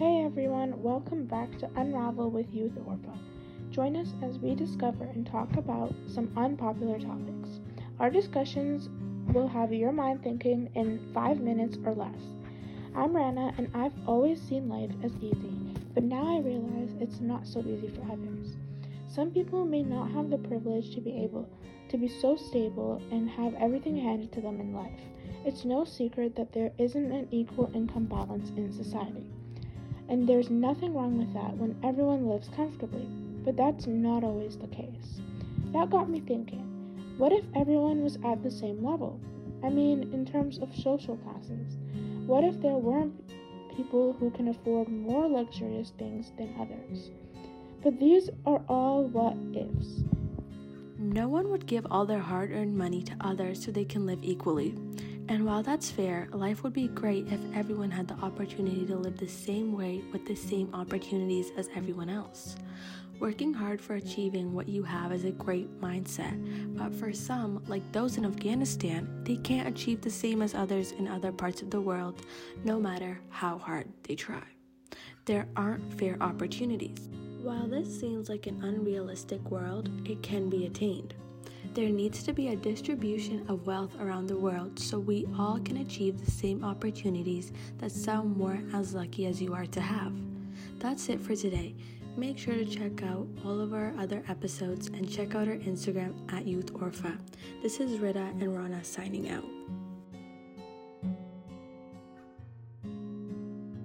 Hey everyone, welcome back to Unravel with Youth Orpha. Join us as we discover and talk about some unpopular topics. Our discussions will have your mind thinking in five minutes or less. I'm Rana, and I've always seen life as easy, but now I realize it's not so easy for others. Some people may not have the privilege to be able to be so stable and have everything handed to them in life. It's no secret that there isn't an equal income balance in society. And there's nothing wrong with that when everyone lives comfortably, but that's not always the case. That got me thinking what if everyone was at the same level? I mean, in terms of social classes. What if there weren't people who can afford more luxurious things than others? But these are all what ifs. No one would give all their hard earned money to others so they can live equally. And while that's fair, life would be great if everyone had the opportunity to live the same way with the same opportunities as everyone else. Working hard for achieving what you have is a great mindset, but for some, like those in Afghanistan, they can't achieve the same as others in other parts of the world, no matter how hard they try. There aren't fair opportunities. While this seems like an unrealistic world, it can be attained. There needs to be a distribution of wealth around the world so we all can achieve the same opportunities that some weren't as lucky as you are to have. That's it for today. Make sure to check out all of our other episodes and check out our Instagram at Youth Orpha. This is Rida and Rana signing out.